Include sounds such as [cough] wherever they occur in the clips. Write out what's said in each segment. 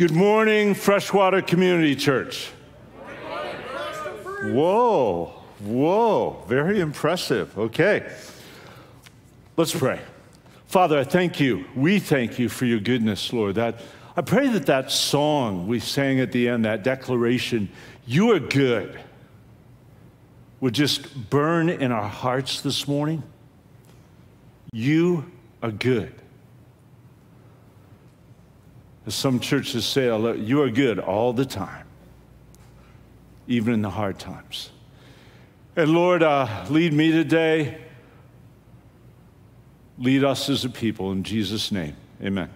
Good morning, Freshwater Community Church. Whoa, whoa, very impressive. Okay, let's pray. Father, I thank you. We thank you for your goodness, Lord. That I pray that that song we sang at the end, that declaration, you are good, would just burn in our hearts this morning. You are good. As some churches say, you are good all the time, even in the hard times. And Lord, uh, lead me today. Lead us as a people in Jesus' name. Amen.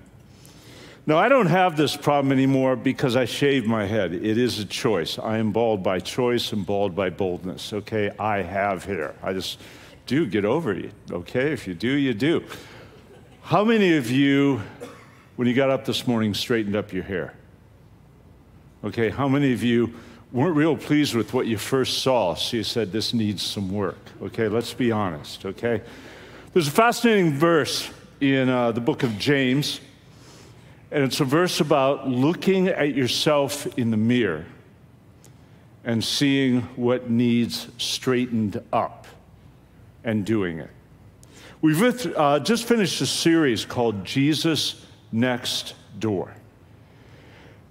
Now, I don't have this problem anymore because I shaved my head. It is a choice. I am bald by choice and bald by boldness. Okay, I have hair. I just do get over it. Okay, if you do, you do. How many of you when you got up this morning, straightened up your hair? Okay, how many of you weren't real pleased with what you first saw, so you said, This needs some work? Okay, let's be honest, okay? There's a fascinating verse in uh, the book of James, and it's a verse about looking at yourself in the mirror and seeing what needs straightened up and doing it. We've uh, just finished a series called Jesus next door.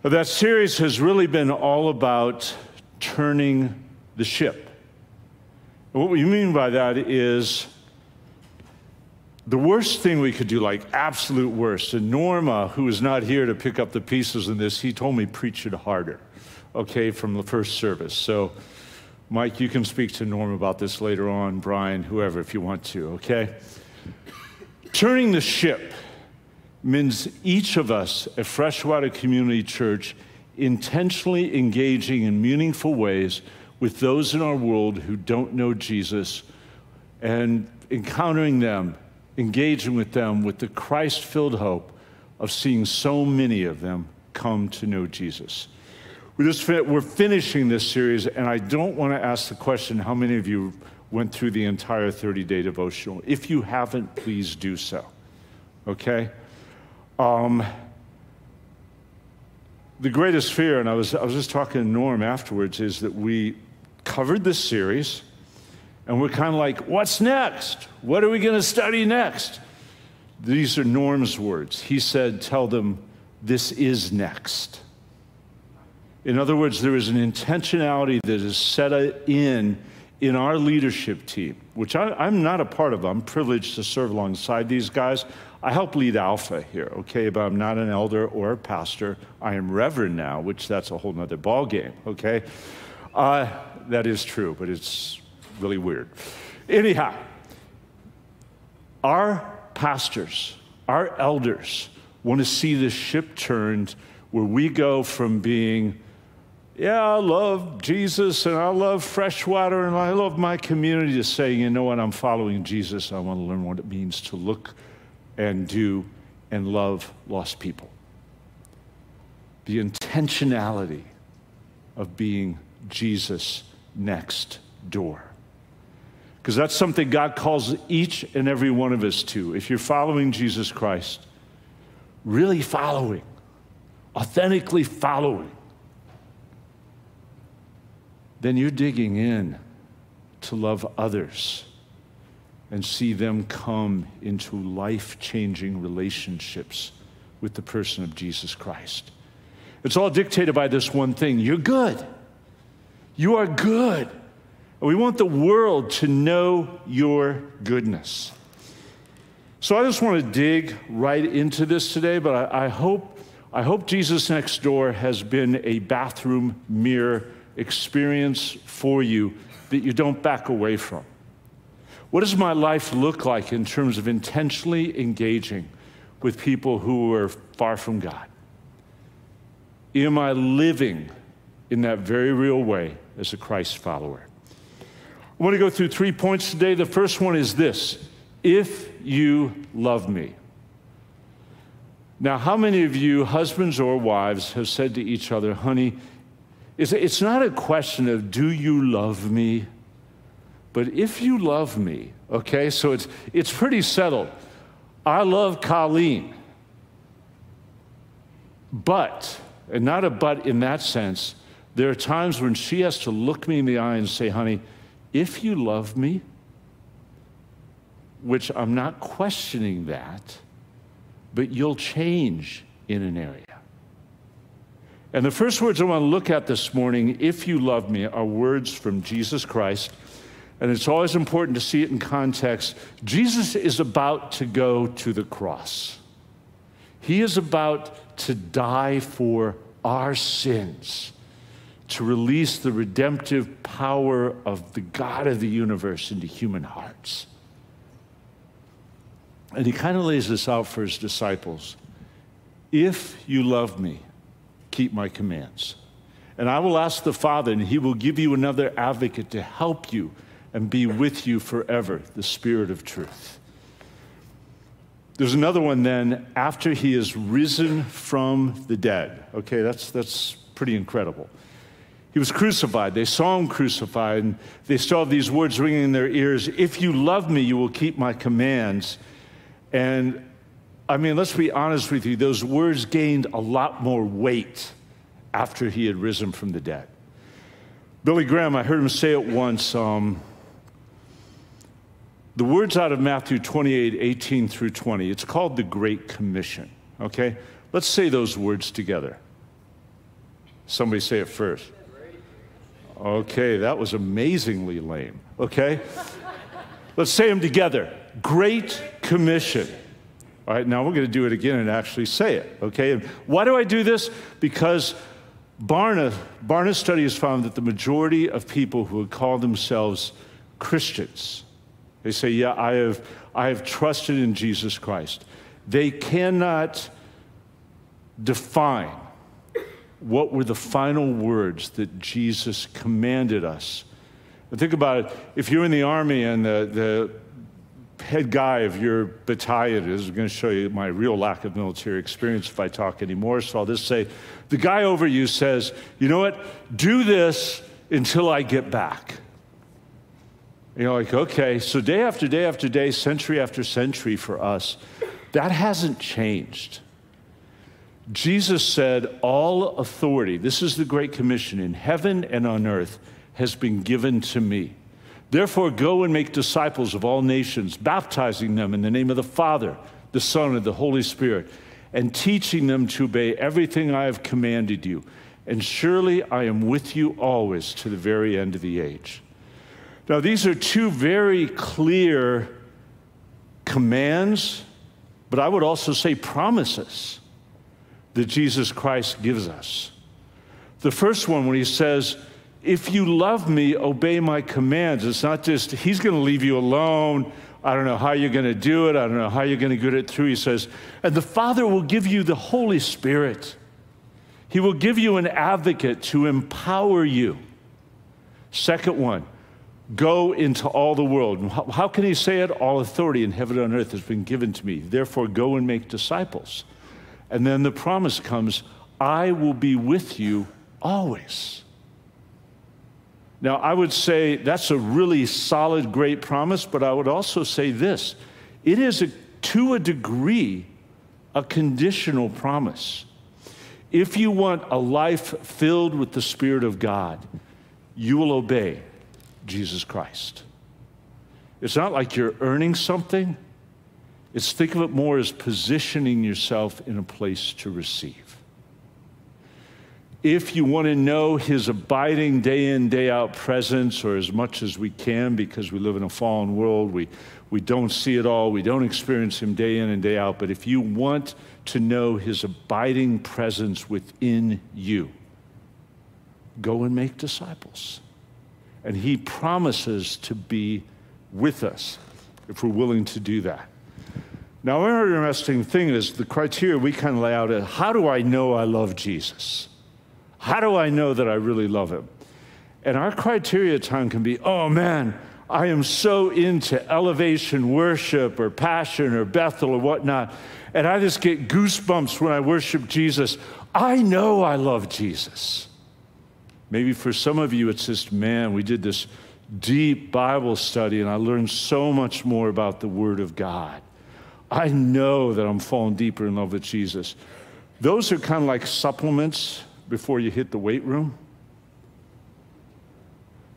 That series has really been all about turning the ship. What we mean by that is the worst thing we could do, like absolute worst. And Norma, who is not here to pick up the pieces in this, he told me preach it harder, okay, from the first service. So, Mike, you can speak to Norma about this later on, Brian, whoever, if you want to, okay? Turning the ship means each of us at Freshwater Community Church intentionally engaging in meaningful ways with those in our world who don't know Jesus and encountering them, engaging with them with the Christ filled hope of seeing so many of them come to know Jesus. We're, we're finishing this series, and I don't want to ask the question how many of you went through the entire 30 day devotional. If you haven't, please do so. Okay? Um, the greatest fear, and I was, I was just talking to Norm afterwards, is that we covered this series and we're kind of like, what's next? What are we going to study next? These are Norm's words. He said, tell them, this is next. In other words, there is an intentionality that is set in in our leadership team, which I, am not a part of. I'm privileged to serve alongside these guys. I help lead Alpha here, okay, but I'm not an elder or a pastor. I am reverend now, which that's a whole nother ballgame, okay? Uh, that is true, but it's really weird. Anyhow, our pastors, our elders want to see this ship turned where we go from being, yeah, I love Jesus and I love fresh water and I love my community to say, you know what, I'm following Jesus. I want to learn what it means to look and do and love lost people. The intentionality of being Jesus next door. Because that's something God calls each and every one of us to. If you're following Jesus Christ, really following, authentically following, then you're digging in to love others and see them come into life changing relationships with the person of Jesus Christ. It's all dictated by this one thing you're good. You are good. And we want the world to know your goodness. So I just want to dig right into this today, but I, I hope, I hope Jesus Next Door has been a bathroom mirror experience for you that you don't back away from. What does my life look like in terms of intentionally engaging with people who are far from God? Am I living in that very real way as a Christ follower? I want to go through three points today. The first one is this if you love me. Now, how many of you, husbands or wives, have said to each other, honey, it's not a question of do you love me? But if you love me, okay, so it's, it's pretty settled. I love Colleen. But and not a but in that sense. There are times when she has to look me in the eye and say, honey, if you love me, which I'm not questioning that, but you'll change in an area. And the first words I want to look at this morning, if you love me, are words from Jesus Christ. And it's always important to see it in context. Jesus is about to go to the cross, He is about to die for our sins, to release the redemptive power of the God of the universe into human hearts. And He kind of lays this out for His disciples. If you love me, keep my commands. And I will ask the Father, and he will give you another advocate to help you and be with you forever, the Spirit of truth. There's another one then after he is risen from the dead. Okay, that's, that's pretty incredible. He was crucified. They saw him crucified, and they saw these words ringing in their ears If you love me, you will keep my commands. And I mean, let's be honest with you, those words gained a lot more weight after he had risen from the dead. Billy Graham, I heard him say it once. Um, the words out of Matthew 28 18 through 20, it's called the Great Commission. Okay? Let's say those words together. Somebody say it first. Okay, that was amazingly lame. Okay? Let's say them together. Great Commission. All right, now we're going to do it again and actually say it, okay? And why do I do this? Because Barna, Barna study has found that the majority of people who would call themselves Christians, they say, yeah, I have, I have trusted in Jesus Christ. They cannot define what were the final words that Jesus commanded us. And think about it. If you're in the army and the, the head guy of your battalion is going to show you my real lack of military experience if I talk anymore. So I'll just say the guy over you says, you know what, do this until I get back. you're like, okay. So day after day after day, century after century for us, that hasn't changed. Jesus said, All authority, this is the Great Commission in heaven and on earth, has been given to me. Therefore, go and make disciples of all nations, baptizing them in the name of the Father, the Son, and the Holy Spirit, and teaching them to obey everything I have commanded you. And surely I am with you always to the very end of the age. Now, these are two very clear commands, but I would also say promises that Jesus Christ gives us. The first one, when he says, if you love me, obey my commands. It's not just, he's going to leave you alone. I don't know how you're going to do it. I don't know how you're going to get it through. He says, and the Father will give you the Holy Spirit. He will give you an advocate to empower you. Second one, go into all the world. How can he say it? All authority in heaven and earth has been given to me. Therefore, go and make disciples. And then the promise comes I will be with you always. Now, I would say that's a really solid, great promise, but I would also say this it is, a, to a degree, a conditional promise. If you want a life filled with the Spirit of God, you will obey Jesus Christ. It's not like you're earning something. It's think of it more as positioning yourself in a place to receive if you want to know his abiding day in, day out presence, or as much as we can, because we live in a fallen world, we, we don't see it all, we don't experience him day in and day out. But if you want to know his abiding presence within you, go and make disciples. And he promises to be with us if we're willing to do that. Now, another interesting thing is the criteria we kind of lay out is how do I know I love Jesus? How do I know that I really love him? And our criteria time can be, oh man, I am so into elevation worship or passion or Bethel or whatnot, and I just get goosebumps when I worship Jesus. I know I love Jesus. Maybe for some of you, it's just, man, we did this deep Bible study and I learned so much more about the Word of God. I know that I'm falling deeper in love with Jesus. Those are kind of like supplements before you hit the weight room.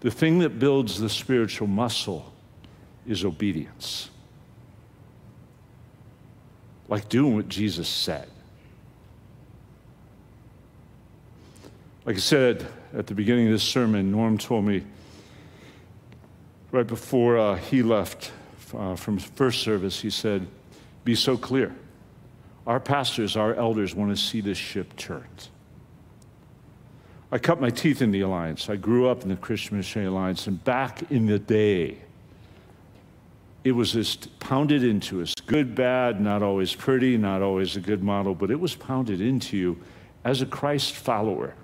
The thing that builds the spiritual muscle is obedience. Like doing what Jesus said. Like I said at the beginning of this sermon, Norm told me right before uh, he left uh, from first service, he said, Be so clear. Our pastors, our elders want to see this ship turned. I cut my teeth in the Alliance. I grew up in the Christian Missionary Alliance, and back in the day, it was just pounded into us good, bad, not always pretty, not always a good model, but it was pounded into you as a Christ follower.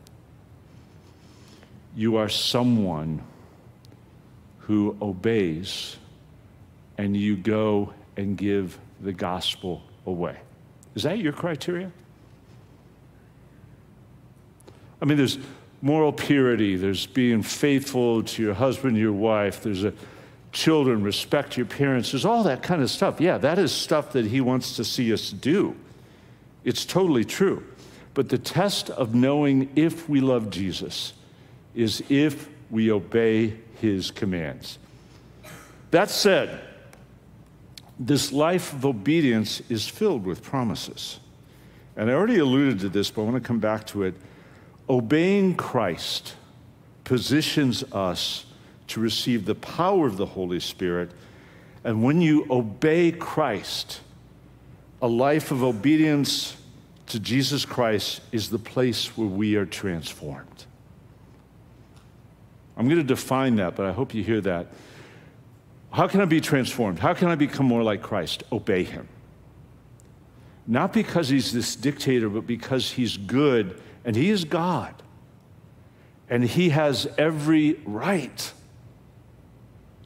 You are someone who obeys and you go and give the gospel away. Is that your criteria? I mean, there's moral purity, there's being faithful to your husband, your wife, there's a children, respect your parents, there's all that kind of stuff. Yeah, that is stuff that he wants to see us do. It's totally true. But the test of knowing if we love Jesus is if we obey his commands. That said, this life of obedience is filled with promises. And I already alluded to this, but I want to come back to it. Obeying Christ positions us to receive the power of the Holy Spirit. And when you obey Christ, a life of obedience to Jesus Christ is the place where we are transformed. I'm going to define that, but I hope you hear that. How can I be transformed? How can I become more like Christ? Obey him. Not because he's this dictator, but because he's good and he is God. And he has every right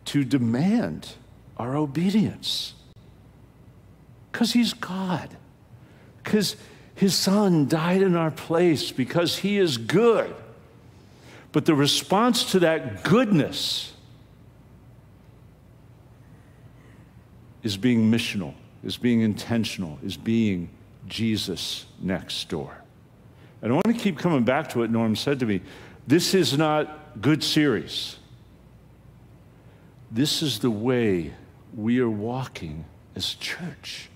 to demand our obedience. Because he's God. Because his son died in our place, because he is good. But the response to that goodness is being missional, is being intentional, is being Jesus next door. And I want to keep coming back to what Norm said to me. This is not good series. This is the way we are walking as church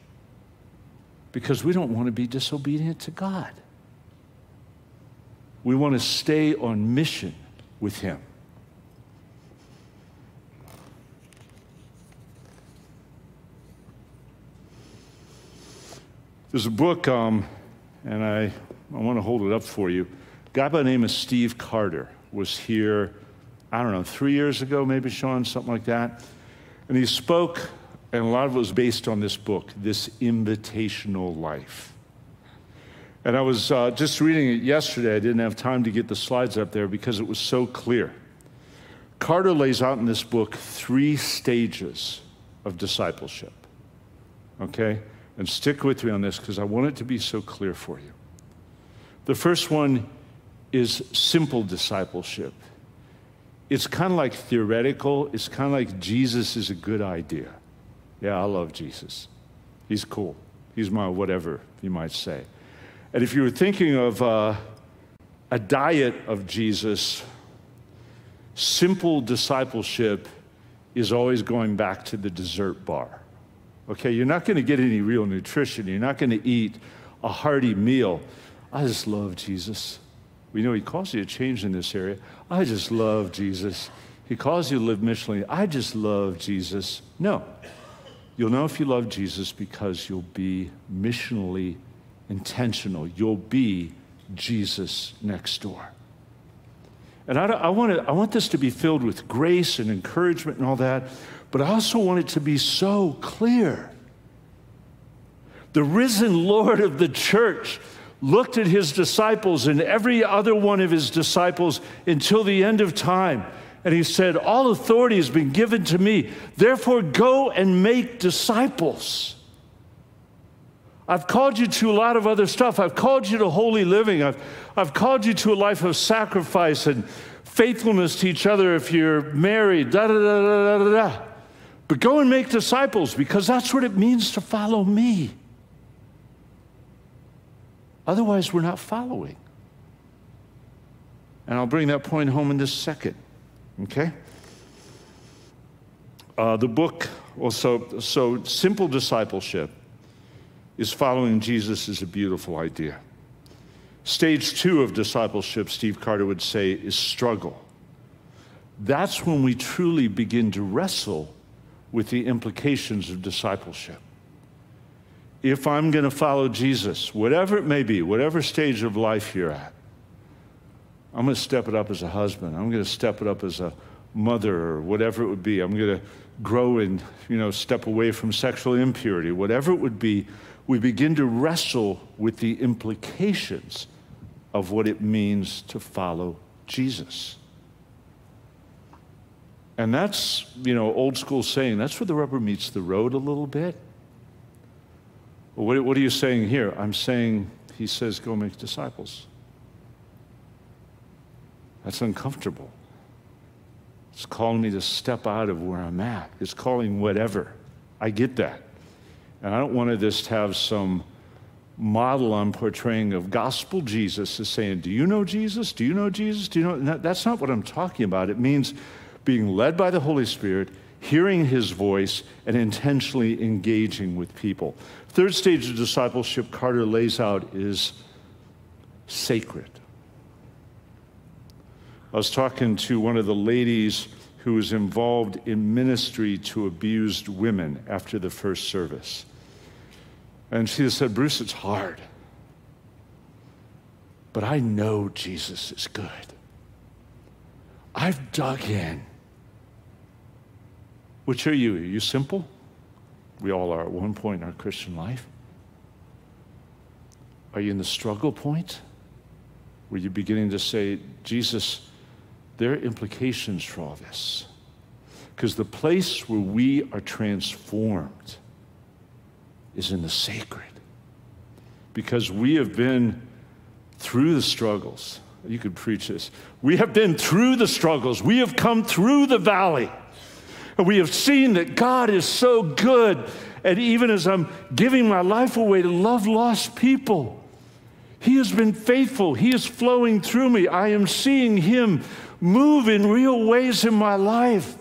because we don't want to be disobedient to God. We want to stay on mission with Him. There's a book, um, and I, I want to hold it up for you. A guy by the name of Steve Carter was here, I don't know, three years ago, maybe, Sean, something like that. And he spoke, and a lot of it was based on this book, This Invitational Life. And I was uh, just reading it yesterday. I didn't have time to get the slides up there because it was so clear. Carter lays out in this book three stages of discipleship. Okay? And stick with me on this because I want it to be so clear for you. The first one is simple discipleship. It's kind of like theoretical, it's kind of like Jesus is a good idea. Yeah, I love Jesus. He's cool. He's my whatever, you might say. And if you were thinking of uh, a diet of Jesus, simple discipleship is always going back to the dessert bar. Okay, you're not going to get any real nutrition. You're not going to eat a hearty meal. I just love Jesus. We know He calls you to change in this area. I just love Jesus. He calls you to live missionally. I just love Jesus. No. You'll know if you love Jesus because you'll be missionally intentional. You'll be Jesus next door. And I, I, want to, I want this to be filled with grace and encouragement and all that. But I also want it to be so clear. The risen Lord of the church looked at his disciples and every other one of his disciples until the end of time. And he said, All authority has been given to me. Therefore, go and make disciples. I've called you to a lot of other stuff. I've called you to holy living. I've, I've called you to a life of sacrifice and faithfulness to each other if you're married, da da da da da da. But go and make disciples because that's what it means to follow me. Otherwise, we're not following. And I'll bring that point home in just a second. Okay? Uh, the book also, so simple discipleship is following Jesus is a beautiful idea. Stage two of discipleship, Steve Carter would say, is struggle. That's when we truly begin to wrestle with the implications of discipleship. If I'm going to follow Jesus, whatever it may be, whatever stage of life you're at, I'm going to step it up as a husband. I'm going to step it up as a mother or whatever it would be. I'm going to grow and, you know, step away from sexual impurity, whatever it would be. We begin to wrestle with the implications of what it means to follow Jesus. And that's, you know, old school saying, that's where the rubber meets the road a little bit. Well, what, what are you saying here? I'm saying, he says, go make disciples. That's uncomfortable. It's calling me to step out of where I'm at. It's calling whatever. I get that. And I don't want to just have some model I'm portraying of gospel Jesus is saying, Do you know Jesus? Do you know Jesus? Do you know? That's not what I'm talking about. It means being led by the Holy Spirit, hearing his voice, and intentionally engaging with people. Third stage of discipleship Carter lays out is sacred. I was talking to one of the ladies who was involved in ministry to abused women after the first service. And she said, Bruce, it's hard. But I know Jesus is good. I've dug in. Which are you? Are you simple? We all are at one point in our Christian life. Are you in the struggle point? Were you beginning to say, Jesus, there are implications for all this. Because the place where we are transformed is in the sacred. Because we have been through the struggles. You could preach this. We have been through the struggles. We have come through the valley. We have seen that God is so good. And even as I'm giving my life away to love lost people, He has been faithful. He is flowing through me. I am seeing Him move in real ways in my life.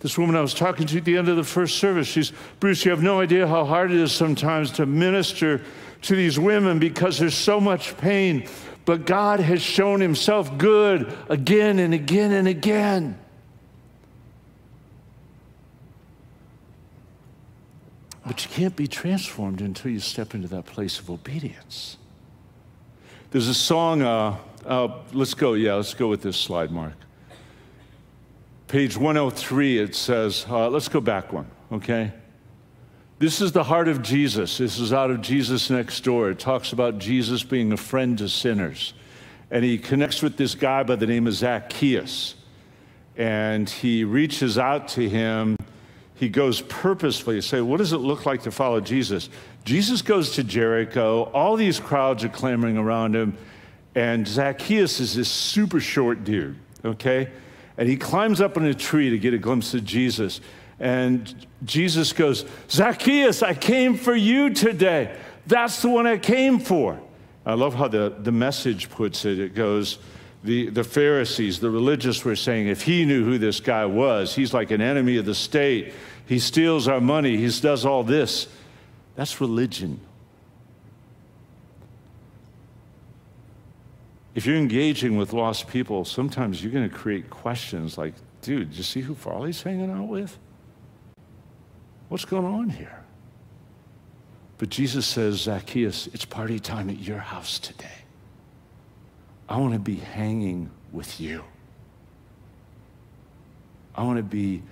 This woman I was talking to at the end of the first service, she's, Bruce, you have no idea how hard it is sometimes to minister to these women because there's so much pain. But God has shown himself good again and again and again. But you can't be transformed until you step into that place of obedience. There's a song, uh, uh, let's go, yeah, let's go with this slide, Mark. Page 103, it says, uh, let's go back one, okay? This is the heart of Jesus. This is out of Jesus Next Door. It talks about Jesus being a friend to sinners. And he connects with this guy by the name of Zacchaeus. And he reaches out to him. He goes purposefully to say, What does it look like to follow Jesus? Jesus goes to Jericho. All these crowds are clamoring around him. And Zacchaeus is this super short dude, okay? And he climbs up in a tree to get a glimpse of Jesus. And Jesus goes, Zacchaeus, I came for you today. That's the one I came for. I love how the, the message puts it. It goes, the, the Pharisees, the religious were saying, if he knew who this guy was, he's like an enemy of the state. He steals our money, he does all this. That's religion. if you're engaging with lost people, sometimes you're going to create questions like, dude, did you see who Farley's hanging out with? What's going on here? But Jesus says, Zacchaeus, it's party time at your house today. I want to be hanging with you. I want to be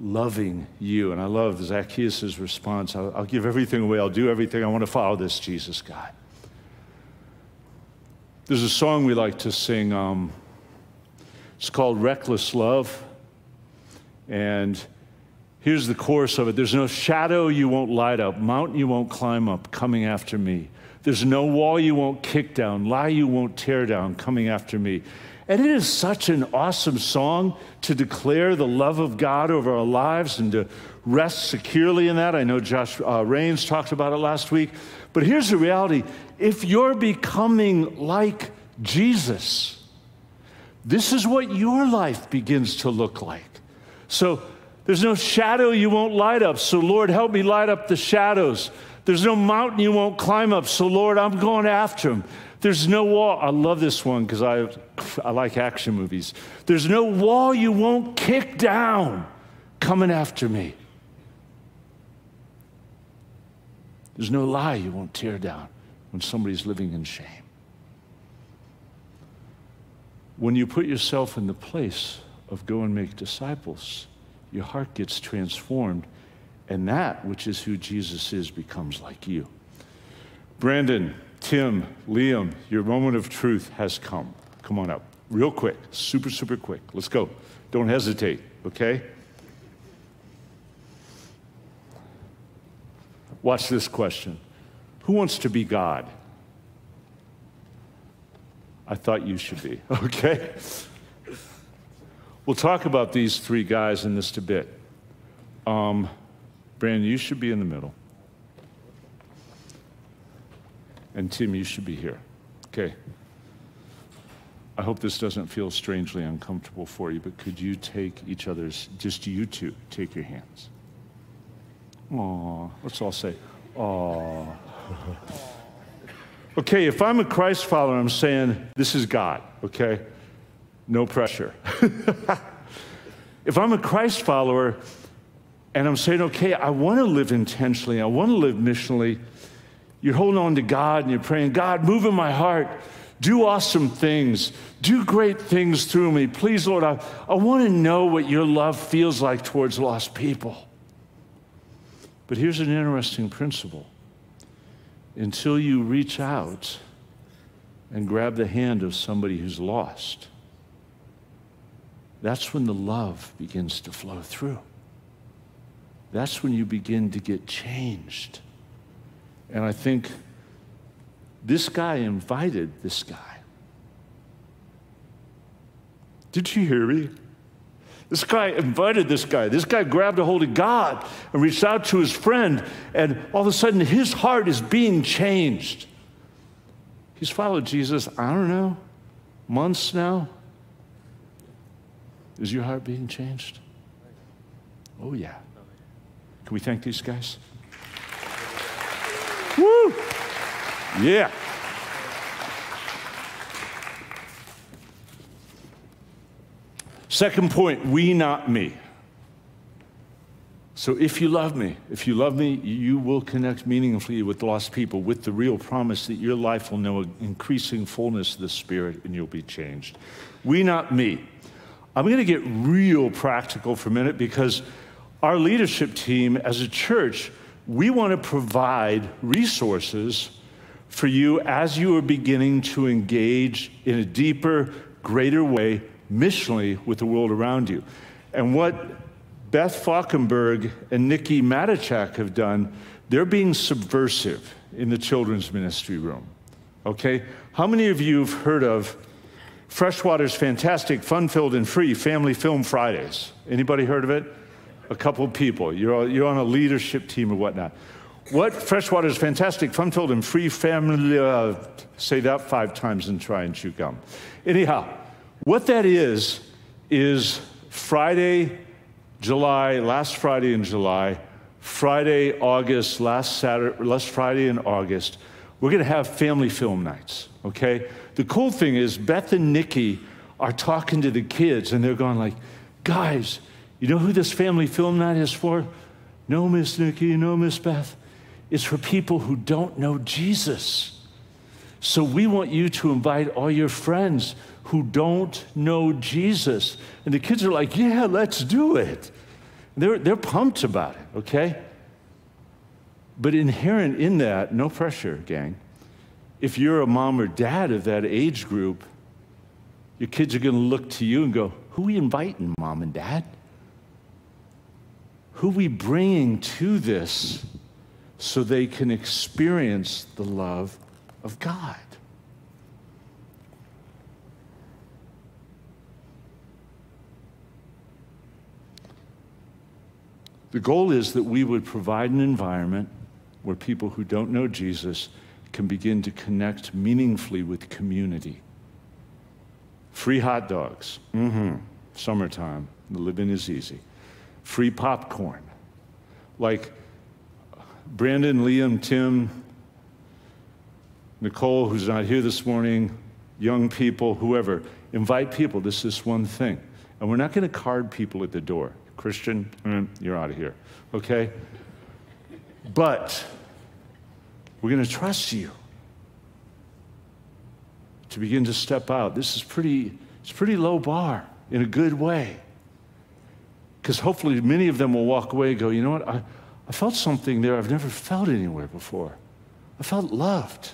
loving you. And I love Zacchaeus' response I'll, I'll give everything away, I'll do everything. I want to follow this Jesus guy. There's a song we like to sing. Um, it's called Reckless Love. And here's the chorus of it There's no shadow you won't light up, mountain you won't climb up, coming after me. There's no wall you won't kick down, lie you won't tear down coming after me. And it is such an awesome song to declare the love of God over our lives and to rest securely in that. I know Josh uh, Rains talked about it last week. But here's the reality if you're becoming like Jesus, this is what your life begins to look like. So there's no shadow you won't light up. So, Lord, help me light up the shadows. There's no mountain you won't climb up. So, Lord, I'm going after him. There's no wall. I love this one because I, I like action movies. There's no wall you won't kick down coming after me. There's no lie you won't tear down when somebody's living in shame. When you put yourself in the place of go and make disciples, your heart gets transformed, and that which is who Jesus is becomes like you. Brandon, Tim, Liam, your moment of truth has come. Come on up, real quick, super, super quick. Let's go. Don't hesitate, okay? Watch this question Who wants to be God? I thought you should be, [laughs] okay? We'll talk about these three guys in a bit. Um, Brandon, you should be in the middle. And Tim, you should be here. Okay. I hope this doesn't feel strangely uncomfortable for you, but could you take each other's, just you two, take your hands? Aw, let's all say, aw. [laughs] okay, if I'm a Christ follower, I'm saying, this is God, okay? No pressure. [laughs] if I'm a Christ follower and I'm saying, okay, I want to live intentionally, I want to live missionally, you're holding on to God and you're praying, God, move in my heart. Do awesome things. Do great things through me. Please, Lord, I, I want to know what your love feels like towards lost people. But here's an interesting principle until you reach out and grab the hand of somebody who's lost, that's when the love begins to flow through. That's when you begin to get changed. And I think this guy invited this guy. Did you hear me? This guy invited this guy. This guy grabbed a hold of God and reached out to his friend, and all of a sudden his heart is being changed. He's followed Jesus, I don't know, months now. Is your heart being changed? Oh, yeah. Can we thank these guys? Woo! Yeah. Second point, we, not me. So if you love me, if you love me, you will connect meaningfully with lost people with the real promise that your life will know an increasing fullness of the Spirit and you'll be changed. We, not me. I'm going to get real practical for a minute because our leadership team as a church, we want to provide resources for you as you are beginning to engage in a deeper, greater way missionally with the world around you. And what Beth Falkenberg and Nikki Matichak have done, they're being subversive in the children's ministry room. Okay? How many of you have heard of Freshwater's fantastic, fun-filled, and free Family Film Fridays? Anybody heard of it? a couple people. You're, you're on a leadership team or whatnot. What Freshwater's fantastic, fun-filled, and free family. Uh, say that five times and try and chew gum. Anyhow, what that is is Friday, July, last Friday in July, Friday, August, last Saturday, last Friday in August. We're going to have family film nights. Okay. The cool thing is Beth and Nikki are talking to the kids, and they're going like, guys you know who this family film night is for? No, Miss Nikki, no, Miss Beth. It's for people who don't know Jesus. So we want you to invite all your friends who don't know Jesus. And the kids are like, yeah, let's do it. They're, they're pumped about it, okay? But inherent in that, no pressure, gang. If you're a mom or dad of that age group, your kids are going to look to you and go, Who we inviting, mom and dad? Who we bringing to this so they can experience the love of God. The goal is that we would provide an environment where people who don't know Jesus can begin to connect meaningfully with community. Free hot dogs. Mm-hmm. Summertime. The living is easy. Free popcorn. Like Brandon, Liam, Tim, Nicole, who's not here this morning, young people, whoever, invite people. This is one thing. And we're not going to card people at the door. Christian, mm, you're out of here. Okay? But we're going to trust you to begin to step out. This is pretty, it's pretty low bar in a good way. Because hopefully many of them will walk away and go, you know what? I, I felt something there I've never felt anywhere before. I felt loved.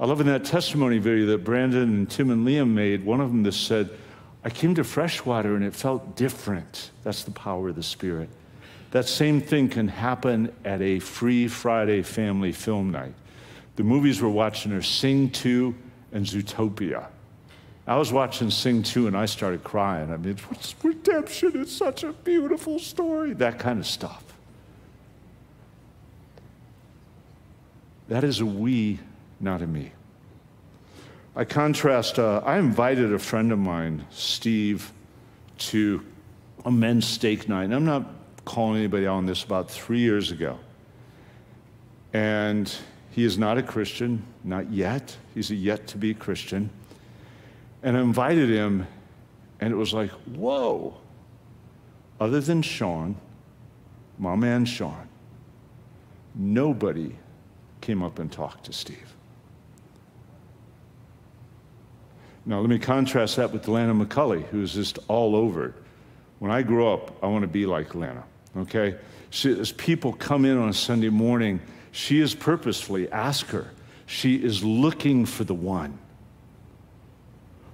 I love in that testimony video that Brandon and Tim and Liam made, one of them just said, I came to freshwater and it felt different. That's the power of the Spirit. That same thing can happen at a free Friday family film night. The movies we're watching are Sing 2 and Zootopia. I was watching Sing 2 and I started crying. I mean, redemption is such a beautiful story. That kind of stuff. That is a we, not a me. I contrast, uh, I invited a friend of mine, Steve, to a men's steak night. And I'm not calling anybody on this about three years ago. And he is not a Christian, not yet. He's a yet to be Christian. And I invited him, and it was like, whoa. Other than Sean, my man Sean, nobody came up and talked to Steve. Now, let me contrast that with Lana McCulley, who's just all over. When I grow up, I want to be like Lana, okay? She, as people come in on a Sunday morning, she is purposefully, ask her, she is looking for the one.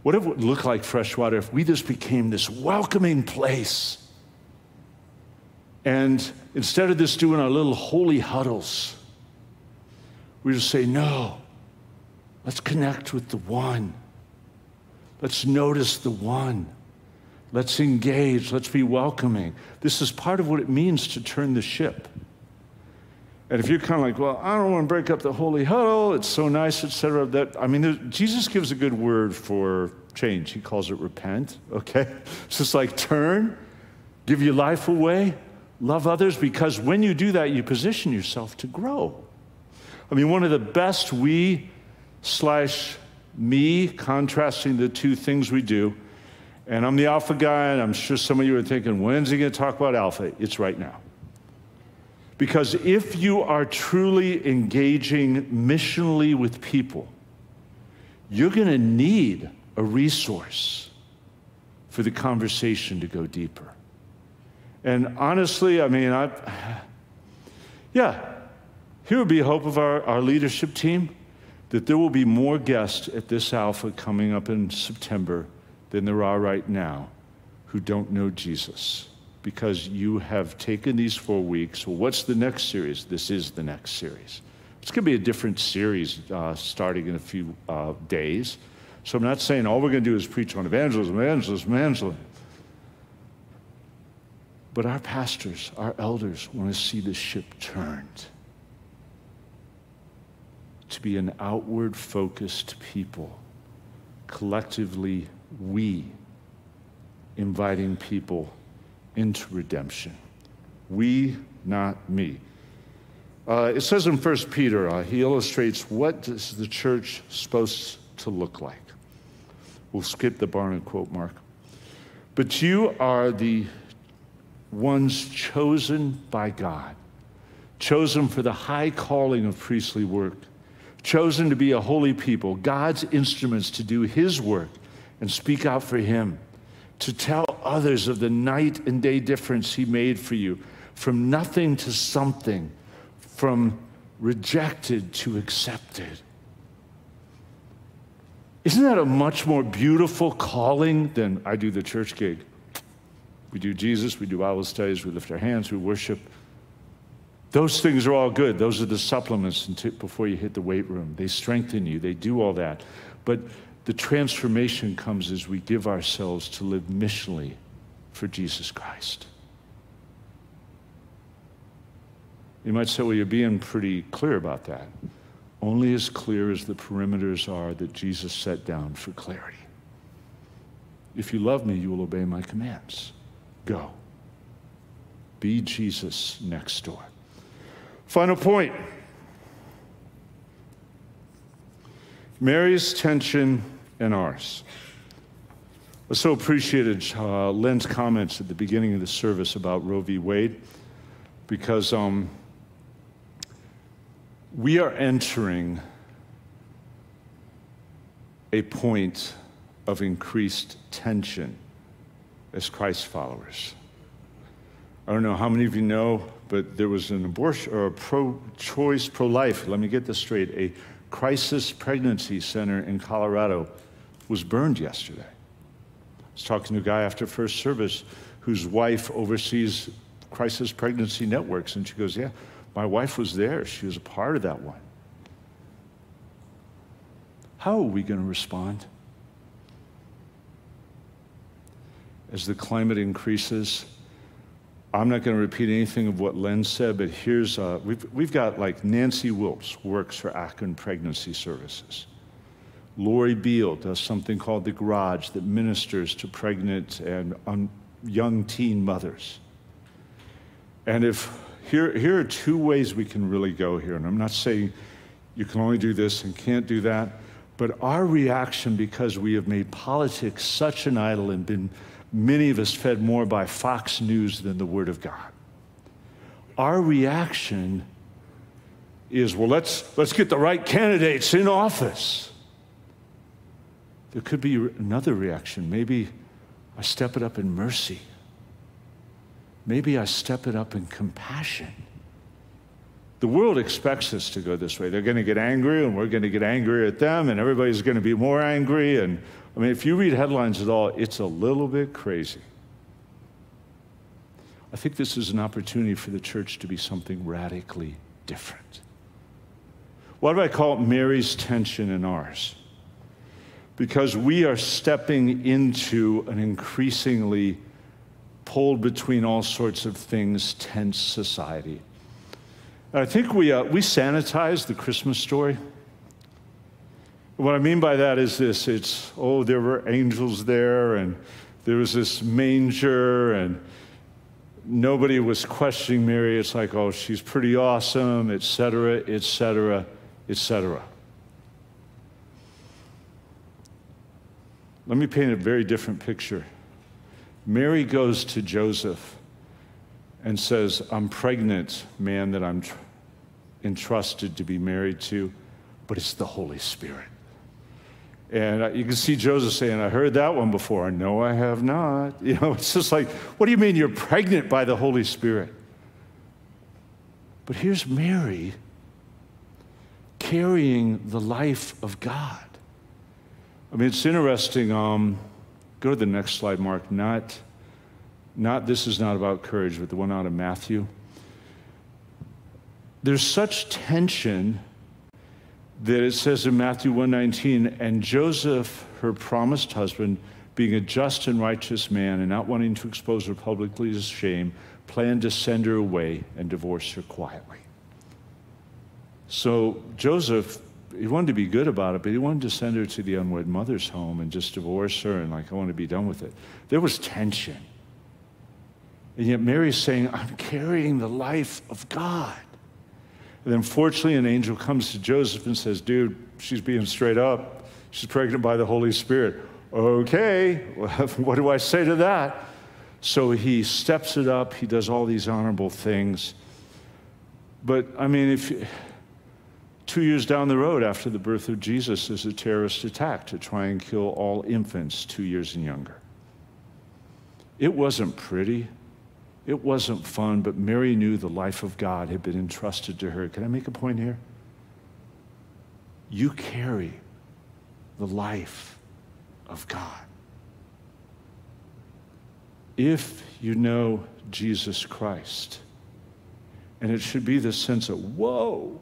What if it would look like, Freshwater, if we just became this welcoming place? And instead of just doing our little holy huddles, we just say, no, let's connect with the one. Let's notice the one. Let's engage. Let's be welcoming. This is part of what it means to turn the ship. And if you're kind of like, well, I don't want to break up the holy huddle, it's so nice, etc. That I mean, Jesus gives a good word for change. He calls it repent. [laughs] Okay, it's just like turn, give your life away, love others, because when you do that, you position yourself to grow. I mean, one of the best we slash me contrasting the two things we do. And I'm the alpha guy, and I'm sure some of you are thinking, when's he going to talk about alpha? It's right now. Because if you are truly engaging missionally with people, you're going to need a resource for the conversation to go deeper. And honestly, I mean, I, [sighs] yeah, here would be hope of our, our leadership team that there will be more guests at this Alpha coming up in September than there are right now who don't know Jesus because you have taken these four weeks. Well, what's the next series? This is the next series. It's going to be a different series uh, starting in a few uh, days. So I'm not saying all we're going to do is preach on evangelism, evangelism, evangelism. But our pastors, our elders want to see the ship turned to be an outward focused people. Collectively, we inviting people into redemption. We, not me. Uh, it says in 1 Peter, uh, he illustrates what is the church supposed to look like. We'll skip the Barna quote, Mark. But you are the ones chosen by God, chosen for the high calling of priestly work chosen to be a holy people, God's instruments to do His work and speak out for Him, to tell others of the night and day difference He made for you, from nothing to something, from rejected to accepted. Isn't that a much more beautiful calling than I do the church gig? We do Jesus, we do Bible studies, we lift our hands, we worship. Those things are all good. Those are the supplements before you hit the weight room. They strengthen you, they do all that. But the transformation comes as we give ourselves to live missionally for Jesus Christ. You might say, well, you're being pretty clear about that. Only as clear as the perimeters are that Jesus set down for clarity. If you love me, you will obey my commands. Go. Be Jesus next door. Final point Mary's tension and ours. I so appreciated uh, Len's comments at the beginning of the service about Roe v. Wade because um, we are entering a point of increased tension as Christ followers. I don't know how many of you know, but there was an abortion or a pro choice, pro life, let me get this straight, a crisis pregnancy center in Colorado was burned yesterday. I was talking to a guy after first service whose wife oversees crisis pregnancy networks, and she goes, Yeah, my wife was there. She was a part of that one. How are we going to respond? As the climate increases, I'm not going to repeat anything of what Len said, but here's uh, we've, we've got like Nancy Wilkes works for Akron Pregnancy Services. Lori Beal does something called The Garage that ministers to pregnant and young teen mothers. And if here, here are two ways we can really go here, and I'm not saying you can only do this and can't do that, but our reaction, because we have made politics such an idol and been many of us fed more by Fox News than the Word of God. Our reaction is, well, let's, let's get the right candidates in office. There could be another reaction. Maybe I step it up in mercy. Maybe I step it up in compassion. The world expects us to go this way. They're going to get angry, and we're going to get angry at them, and everybody's going to be more angry, and I mean, if you read headlines at all, it's a little bit crazy. I think this is an opportunity for the church to be something radically different. Why do I call it Mary's tension and ours? Because we are stepping into an increasingly pulled between all sorts of things tense society. I think we, uh, we sanitize the Christmas story. What I mean by that is this it's, oh, there were angels there, and there was this manger, and nobody was questioning Mary. It's like, oh, she's pretty awesome, et cetera, et cetera, et cetera. Let me paint a very different picture. Mary goes to Joseph and says, I'm pregnant, man that I'm tr- entrusted to be married to, but it's the Holy Spirit. And you can see Joseph saying, I heard that one before. No, I have not. [laughs] You know, it's just like, what do you mean you're pregnant by the Holy Spirit? But here's Mary carrying the life of God. I mean, it's interesting. Um, go to the next slide, Mark. Not, not this is not about courage, but the one out of Matthew. There's such tension that it says in Matthew 119, and Joseph, her promised husband, being a just and righteous man and not wanting to expose her publicly to shame, planned to send her away and divorce her quietly. So Joseph, he wanted to be good about it, but he wanted to send her to the unwed mother's home and just divorce her and like, I want to be done with it. There was tension. And yet Mary's saying, I'm carrying the life of God. And then fortunately, an angel comes to Joseph and says, Dude, she's being straight up. She's pregnant by the Holy Spirit. Okay, [laughs] what do I say to that? So he steps it up. He does all these honorable things. But I mean, if two years down the road after the birth of Jesus, there's a terrorist attack to try and kill all infants two years and younger. It wasn't pretty. It wasn't fun, but Mary knew the life of God had been entrusted to her. Can I make a point here? You carry the life of God. If you know Jesus Christ And it should be this sense of, whoa,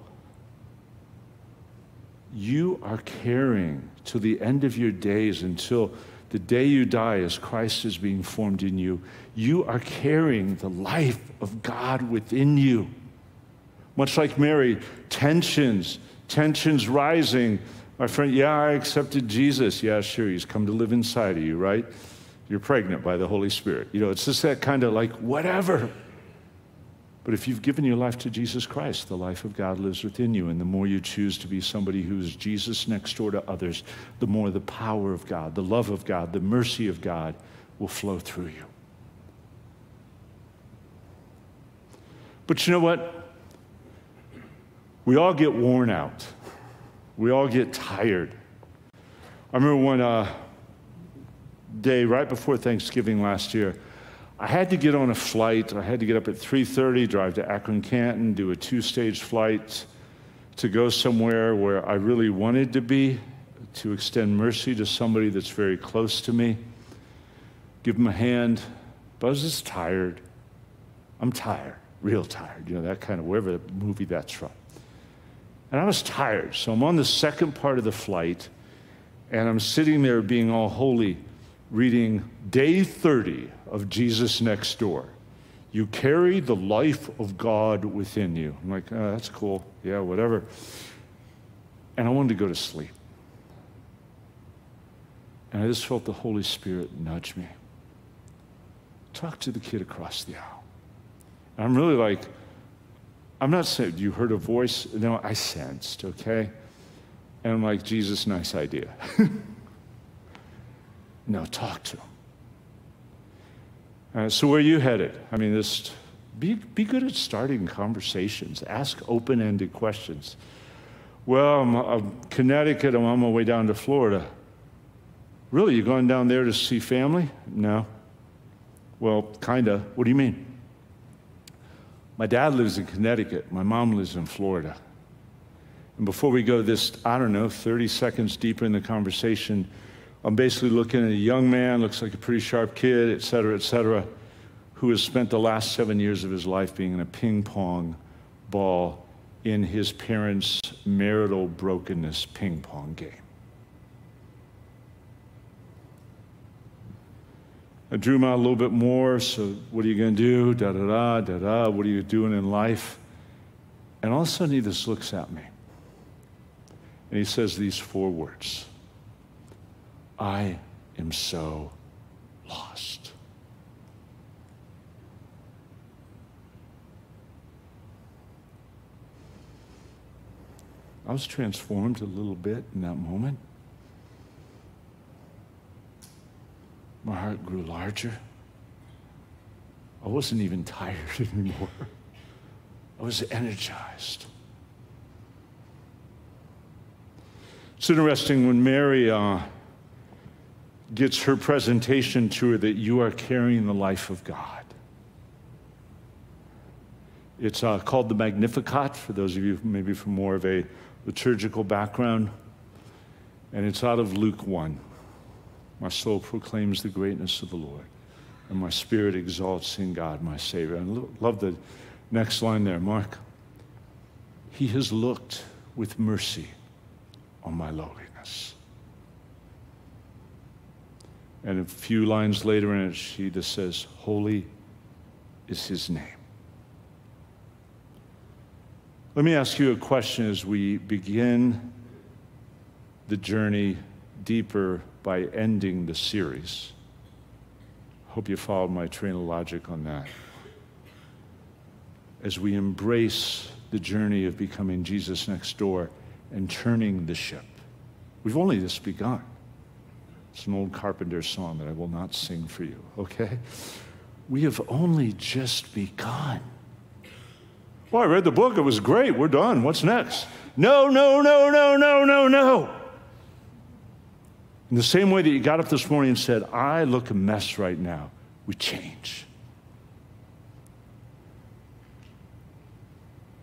you are carrying to the end of your days until the day you die as Christ is being formed in you, you are carrying the life of God within you. Much like Mary, tensions, tensions rising. My friend, yeah, I accepted Jesus. Yeah, sure, he's come to live inside of you, right? You're pregnant by the Holy Spirit. You know, it's just that kind of like, whatever. But if you've given your life to Jesus Christ, the life of God lives within you. And the more you choose to be somebody who's Jesus next door to others, the more the power of God, the love of God, the mercy of God will flow through you. But you know what? We all get worn out. We all get tired. I remember one uh, day right before Thanksgiving last year, I had to get on a flight. I had to get up at 3:30, drive to Akron Canton, do a two-stage flight to go somewhere where I really wanted to be, to extend mercy to somebody that's very close to me, give them a hand. Buzz is tired. I'm tired, real tired, you know, that kind of wherever the movie that's from. And I was tired. So I'm on the second part of the flight, and I'm sitting there being all holy reading day 30 of Jesus Next Door. You carry the life of God within you. I'm like, oh, that's cool. Yeah, whatever. And I wanted to go to sleep. And I just felt the Holy Spirit nudge me. Talk to the kid across the aisle. And I'm really like, I'm not saying, you heard a voice? No, I sensed, okay? And I'm like, Jesus, nice idea. [laughs] No, talk to them. Uh, so where are you headed? I mean, this, be, be good at starting conversations. Ask open-ended questions. Well, I'm, I'm Connecticut. I'm on my way down to Florida. Really, you're going down there to see family? No. Well, kinda. What do you mean? My dad lives in Connecticut. My mom lives in Florida. And before we go this, I don't know, 30 seconds deeper in the conversation, I'm basically looking at a young man, looks like a pretty sharp kid, et cetera, et cetera, who has spent the last seven years of his life being in a ping pong ball in his parents' marital brokenness ping pong game. I drew him out a little bit more. So, what are you going to do? Da da da, da da. What are you doing in life? And all of a sudden, he just looks at me. And he says these four words I am so lost. I was transformed a little bit in that moment. My heart grew larger. I wasn't even tired [laughs] anymore. I was energized. It's interesting when Mary uh, gets her presentation to her that you are carrying the life of God. It's uh, called the Magnificat, for those of you maybe from more of a liturgical background. And it's out of Luke 1. My soul proclaims the greatness of the Lord, and my spirit exalts in God, my Savior. I love the next line there, Mark. He has looked with mercy on my lowliness. And a few lines later in it, she just says, Holy is his name. Let me ask you a question as we begin the journey deeper by ending the series. Hope you followed my train of logic on that. As we embrace the journey of becoming Jesus next door and turning the ship, we've only just begun. It's an old Carpenter song that I will not sing for you, okay? We have only just begun. Well, I read the book, it was great, we're done. What's next? No, no, no, no, no, no, no. In the same way that you got up this morning and said, I look a mess right now, we change.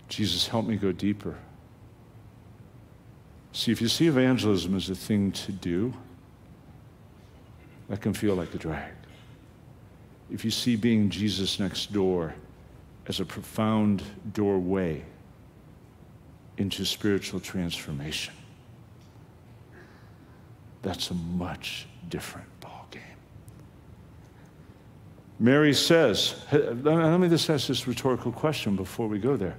Jesus, help me go deeper. See, if you see evangelism as a thing to do, that can feel like a drag. If you see being Jesus next door as a profound doorway into spiritual transformation. That's a much different ballgame. Mary says, let me just ask this rhetorical question before we go there.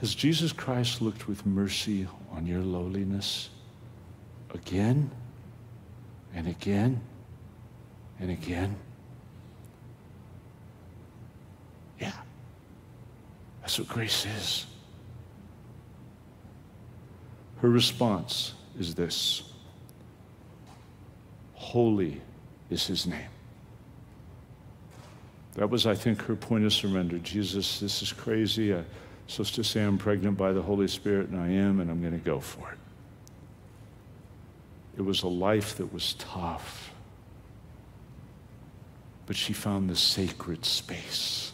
Has Jesus Christ looked with mercy on your lowliness again and again and again? Yeah. That's what grace is. Her response is this Holy is his name. That was, I think, her point of surrender. Jesus, this is crazy. Uh, I'm supposed to say I'm pregnant by the Holy Spirit, and I am, and I'm going to go for it. It was a life that was tough, but she found the sacred space.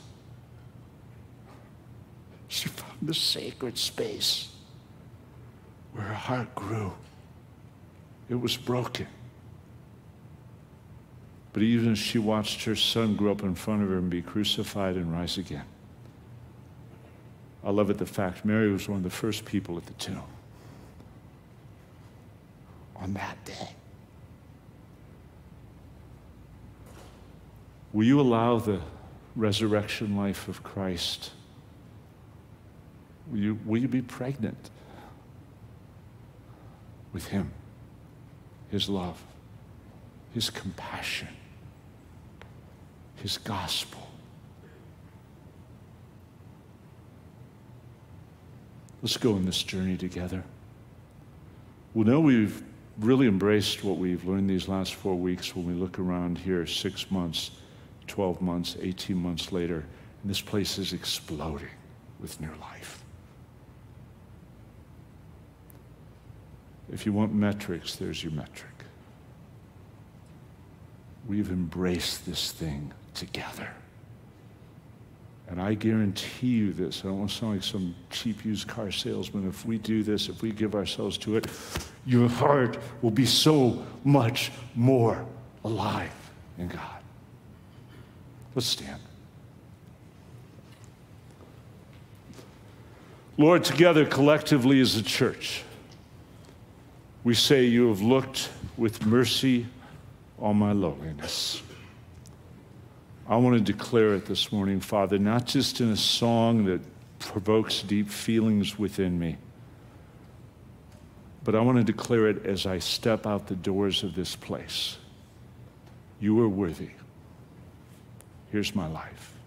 She found the sacred space where her heart grew. It was broken. But even as she watched her son grow up in front of her and be crucified and rise again, I love it the fact Mary was one of the first people at the tomb on that day. Will you allow the resurrection life of Christ? Will you, will you be pregnant with Him, His love, His compassion? his gospel. Let's go on this journey together. We know we've really embraced what we've learned these last four weeks when we look around here six months, 12 months, 18 months later, and this place is exploding with new life. If you want metrics, there's your metric. We've embraced this thing together. And I guarantee you this, I don't want to sound like some cheap used car salesman. If we do this, if we give ourselves to it, your heart will be so much more alive in God. Let's stand. Lord, together collectively as a church, we say you have looked with mercy on my lowliness. I want to declare it this morning, Father, not just in a song that provokes deep feelings within me, but I want to declare it as I step out the doors of this place. You are worthy. Here's my life.